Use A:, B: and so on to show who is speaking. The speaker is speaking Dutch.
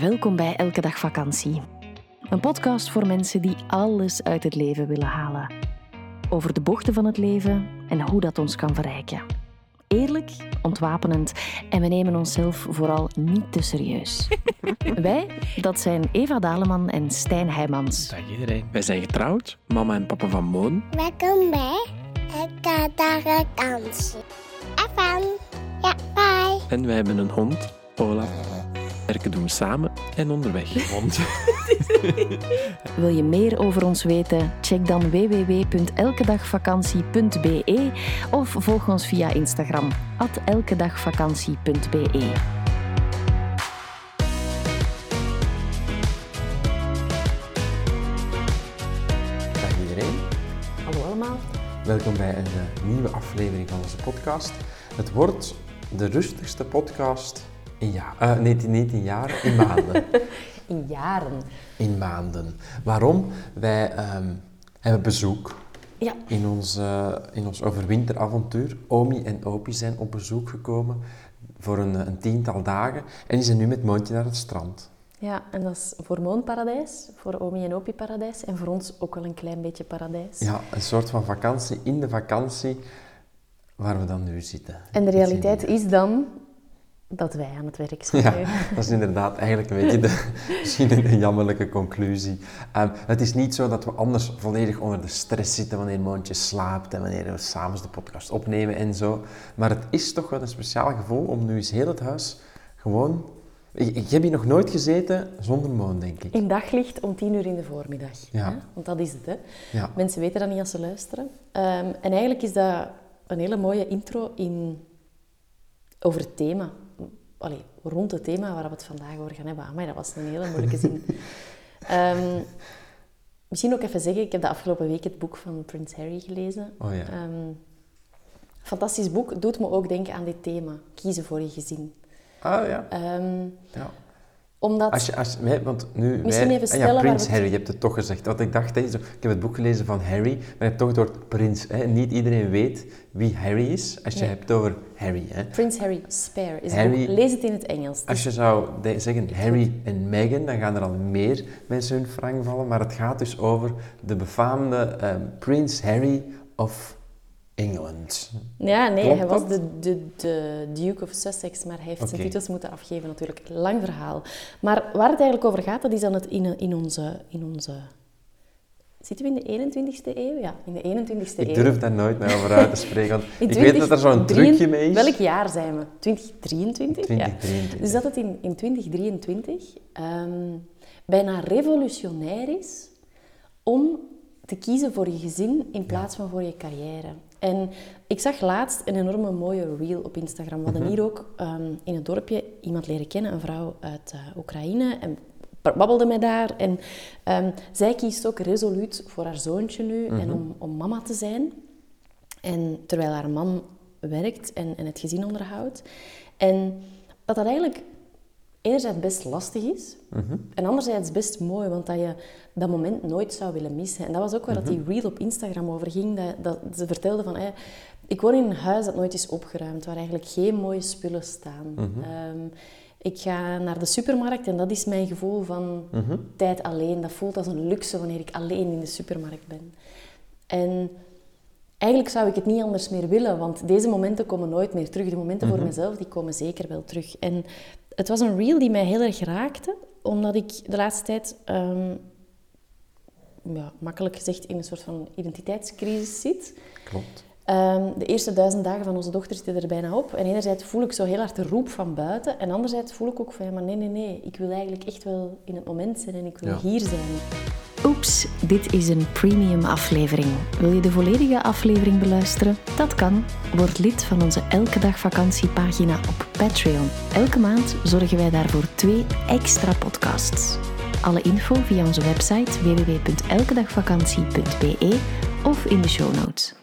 A: Welkom bij Elke Dag Vakantie. Een podcast voor mensen die alles uit het leven willen halen. Over de bochten van het leven en hoe dat ons kan verrijken. Eerlijk, ontwapenend en we nemen onszelf vooral niet te serieus. Wij, dat zijn Eva Daleman en Stijn Heijmans.
B: Dag iedereen. Wij zijn getrouwd, mama en papa van Moon.
C: Welkom bij Elke Dag Vakantie. FM. Ja, bye.
B: En wij hebben een hond, Ola. Werken doen we samen en onderweg.
A: Wil je meer over ons weten? Check dan www.elkedagvakantie.be of volg ons via Instagram elkedagvakantie.be.
D: Dag iedereen,
A: Hallo allemaal.
D: welkom bij een eh, nieuwe aflevering van onze podcast. Het wordt de rustigste podcast in jaar, eh, nee, niet in jaren, in maanden.
A: In jaren.
D: in maanden. Waarom? Wij ehm, hebben bezoek
A: Ja.
D: in ons, in ons overwinteravontuur. Omi en Opie zijn op bezoek gekomen voor een, een tiental dagen en die zijn nu met Moontje naar het strand.
E: Ja, en dat is voor Moonparadijs, voor Omi en Opie Paradijs en voor ons ook wel een klein beetje paradijs.
D: Ja, een soort van vakantie in de vakantie waar we dan nu zitten.
E: En de realiteit is dan dat wij aan het werk zijn.
D: Ja, dat is inderdaad eigenlijk een beetje de, misschien een, jammerlijke conclusie. Ehm, het is niet zo dat we anders volledig onder de stress zitten wanneer Moontje slaapt en wanneer we s'avonds de podcast opnemen en zo. Maar het is toch wel een speciaal gevoel om nu eens heel het huis gewoon... Ik, ik heb hier nog nooit gezeten zonder Moon, denk ik.
E: In daglicht om tien uur in de voormiddag.
D: Ja.
E: Hè? Want dat is het, hè.
D: Ja.
E: Mensen weten dat niet als ze luisteren. Ehm, en eigenlijk is dat een hele mooie intro in... over het thema. Allee, rond het thema waar we het vandaag over gaan hebben. Maar dat was een hele moeilijke zin. Ehm, misschien ook even zeggen, ik heb de afgelopen week het boek van Prins Harry gelezen.
D: Oh ja.
E: Ehm, fantastisch boek, doet me ook denken aan dit thema. Kiezen voor je gezin.
D: Ah ja.
E: Ehm,
D: ja.
E: Omdat...
D: Als je, als, want nu,
E: Misschien
D: wij,
E: even
D: ah ja,
E: stellen waar
D: Prins Harry, je hebt het toch gezegd. Want ik dacht, hè, ik heb het boek gelezen van Harry, maar je hebt toch het woord prins. Hè. Niet iedereen weet wie Harry is als je
E: Nee.
D: hebt over Harry. Hè.
E: Prince Harry Spare is
D: Harry-.
E: Lees het in het Engels.
D: Als je zou zeggen Harry en Meghan, dan gaan er al meer mensen hun frang vallen. Maar het gaat dus over de befaamde ehm, Prins Harry of England.
E: Ja, nee,
D: Klopt
E: hij was de, de, de Duke of Sussex, maar hij heeft zijn titels moeten afgeven natuurlijk. Lang verhaal. Maar waar het eigenlijk over gaat, dat is dan het in, in, onze, in onze... Zitten we in de 21ste eeuw? Ja, in de 21ste
D: Ik
E: eeuw.
D: durf daar nooit meer over uit te spreken, want ik weet dat er zo'n
E: 2023
D: trucje mee is.
E: Welk jaar zijn we? 2023? Ja.
D: 2023.
E: Dus dat het in, in 2023 ehm, bijna revolutionair is om te kiezen voor je gezin in plaats van voor je carrière. En ik zag laatst een enorme mooie reel op Instagram. We hadden hier ook ehm, in het dorpje iemand leren kennen, een vrouw uit eh, Oekraïne. En babbelde met daar. En ehm, zij kiest ook resoluut voor haar zoontje nu en om, om mama te zijn. En terwijl haar man werkt en, en het gezin onderhoudt. En dat dat eigenlijk enerzijds best lastig is. En anderzijds best mooi, want dat je dat moment nooit zou willen missen. En dat was ook waar dat die reel op Instagram over ging. Dat, dat ze vertelde van... hey, ik woon in een huis dat nooit is opgeruimd, waar eigenlijk geen mooie spullen staan. Ehm, ik ga naar de supermarkt en dat is mijn gevoel van tijd alleen. Dat voelt als een luxe wanneer ik alleen in de supermarkt ben. En eigenlijk zou ik het niet anders meer willen, want deze momenten komen nooit meer terug. De momenten voor mezelf, die komen zeker wel terug. En het was een reel die mij heel erg raakte, omdat ik de laatste tijd, ehm, ja, makkelijk gezegd, in een soort van identiteitscrisis zit.
D: Klopt.
E: Ehm, de eerste duizend dagen van onze dochter zitten er bijna op. En enerzijds voel ik zo heel hard de roep van buiten. En anderzijds voel ik ook van, ja, maar nee, nee, nee. Ik wil eigenlijk echt wel in het moment zijn en ik wil
D: Ja.
E: hier zijn.
A: Oeps, dit is een premium aflevering. Wil je de volledige aflevering beluisteren? Dat kan. Word lid van onze Elke Dag Vakantiepagina op Patreon. Elke maand zorgen wij daarvoor twee extra podcasts. Alle info via onze website www.elkedagvakantie.be of in de show notes.